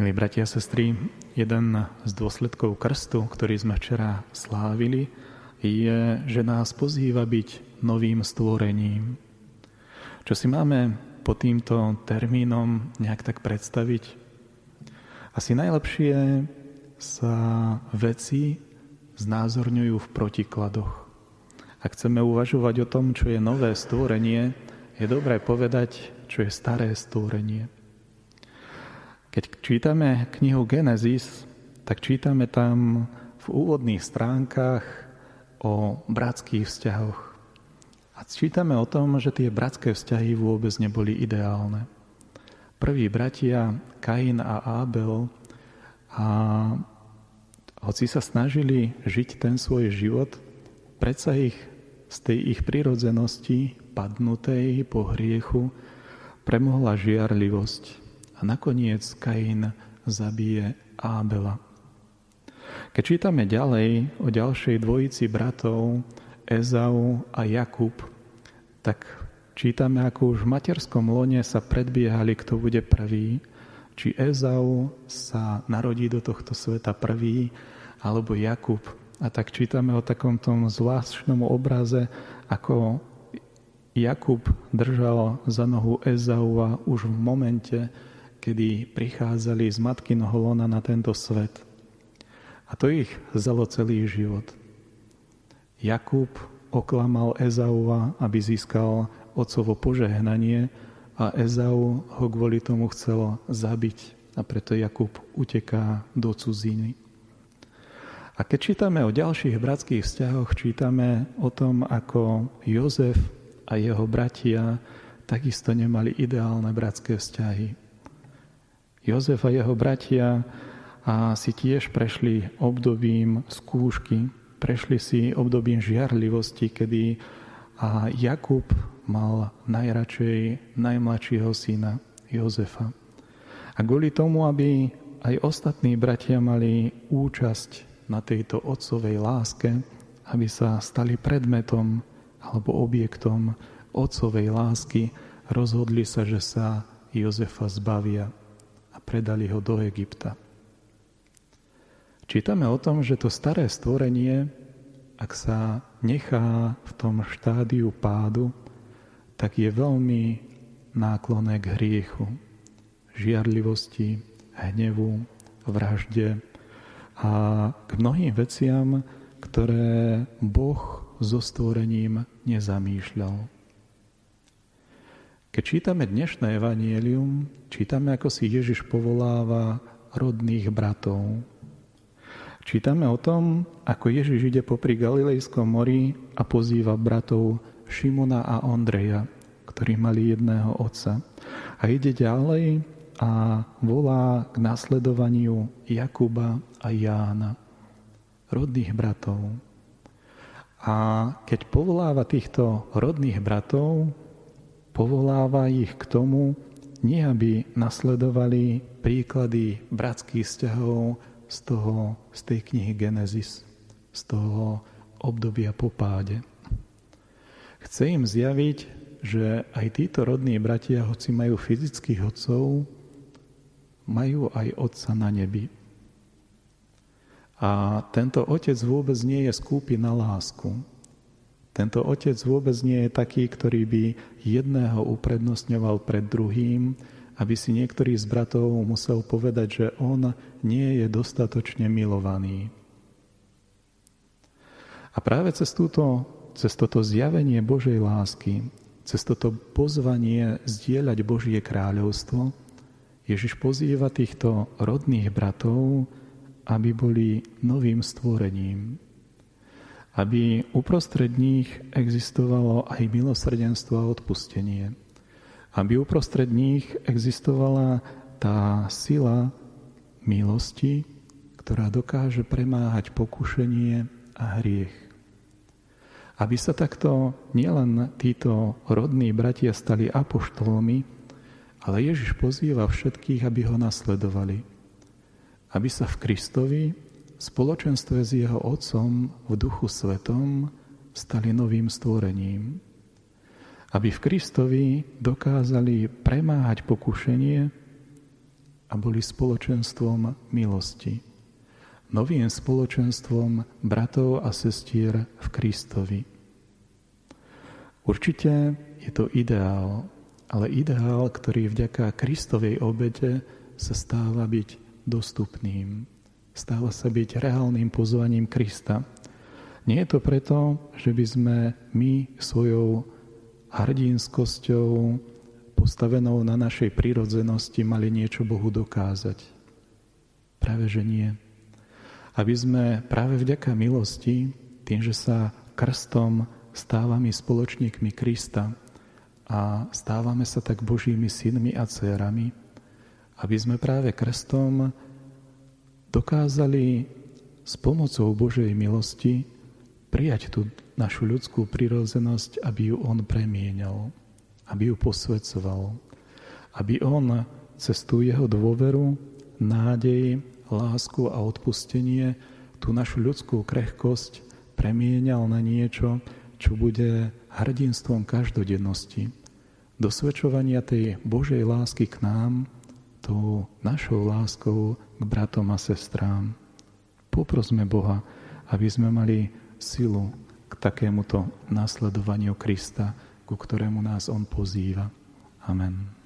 Milí bratia a sestry, jeden z dôsledkov krstu, ktorý sme včera slávili, je, že nás pozýva byť novým stvorením. Čo si máme po týmto termínom nejak tak predstaviť? Asi najlepšie sa veci znázorňujú v protikladoch. Ak chceme uvažovať o tom, čo je nové stvorenie, je dobré povedať, čo je staré stvorenie. Keď čítame knihu Genesis, tak čítame tam v úvodných stránkach o bratských vzťahoch. A čítame o tom, že tie bratské vzťahy vôbec neboli ideálne. Prví bratia, Kain a Abel, a hoci sa snažili žiť ten svoj život, predsa ich z tej ich prirodzenosti, padnutej po hriechu, premohla žiarlivosť. A nakoniec Kain zabije Ábela. Keď čítame ďalej o ďalšej dvojici bratov Ezau a Jakub, tak čítame, ako už v materskom lone sa predbiehali, kto bude prvý, či Ezau sa narodí do tohto sveta prvý, alebo Jakub. A tak čítame o takom tom zvláštnom obraze, ako Jakub držal za nohu Ezaua už v momente, kedy prichádzali z matkynoho lona na tento svet. A to ich vzalo celý život. Jakub oklamal Ezauva, aby získal otcovo požehnanie a Ezau ho kvôli tomu chcel zabiť a preto Jakub uteká do cudziny. A keď čítame o ďalších bratských vzťahoch, čítame o tom, ako Jozef a jeho bratia takisto nemali ideálne bratské vzťahy. Jozef a jeho bratia a si tiež prešli obdobím skúšky, prešli si obdobím žiarlivosti, kedy a Jakub mal najradšej najmladšieho syna Jozefa. A kvôli tomu, aby aj ostatní bratia mali účasť na tejto otcovej láske, aby sa stali predmetom alebo objektom otcovej lásky, rozhodli sa, že sa Jozefa zbavia predali ho do Egypta. Čítame o tom, že to staré stvorenie, ak sa nechá v tom štádiu pádu, tak je veľmi náklonné k hriechu, žiarlivosti, hnevu, vražde a k mnohým veciam, ktoré Boh so stvorením nezamýšľal. Keď čítame dnešné evanielium, čítame, ako si Ježiš povoláva rodných bratov. Čítame o tom, ako Ježiš ide popri Galilejskom mori a pozýva bratov Šimona a Ondreja, ktorí mali jedného otca. A ide ďalej a volá k nasledovaniu Jakuba a Jána, rodných bratov. A keď povoláva týchto rodných bratov, povoláva ich k tomu, nie aby nasledovali príklady bratských vzťahov z, toho, z tej knihy Genesis, z toho obdobia po páde. Chce im zjaviť, že aj títo rodní bratia, hoci majú fyzických otcov, majú aj otca na nebi. A tento otec vôbec nie je skúpi na lásku. Tento otec vôbec nie je taký, ktorý by jedného uprednostňoval pred druhým, aby si niektorý z bratov musel povedať, že on nie je dostatočne milovaný. A práve cez, túto, cez toto zjavenie Božej lásky, cez toto pozvanie zdieľať Božie kráľovstvo, Ježiš pozýva týchto rodných bratov, aby boli novým stvorením, aby uprostred nich existovalo aj milosrdenstvo a odpustenie. Aby uprostred nich existovala tá sila milosti, ktorá dokáže premáhať pokušenie a hriech. Aby sa takto nielen títo rodní bratia stali apoštolmi, ale Ježiš pozýva všetkých, aby ho nasledovali. Aby sa v Kristovi spoločenstve s jeho otcom v duchu svetom stali novým stvorením. Aby v Kristovi dokázali premáhať pokušenie a boli spoločenstvom milosti. Novým spoločenstvom bratov a sestier v Kristovi. Určite je to ideál, ale ideál, ktorý vďaka Kristovej obete sa stáva byť dostupným. Stáva sa byť reálnym pozvaním Krista. Nie je to preto, že by sme my svojou hrdinskosťou postavenou na našej prírodzenosti mali niečo Bohu dokázať. Práve že nie. Aby sme práve vďaka milosti, tým, že sa krstom stávame spoločníkmi Krista a stávame sa tak Božími synmi a dcerami, aby sme práve krstom dokázali s pomocou Božej milosti prijať tú našu ľudskú prirodzenosť, aby ju On premienal aby ju posvedcoval, aby on cez tú jeho dôveru, nádej, lásku a odpustenie tú našu ľudskú krehkosť premienial na niečo, čo bude hrdinstvom každodennosti. Dosvedčovania tej Božej lásky k nám, tou našou láskou k bratom a sestrám. Poprosme Boha, aby sme mali silu k takémuto nasledovaniu Krista, ku ktorému nás On pozýva. Amen.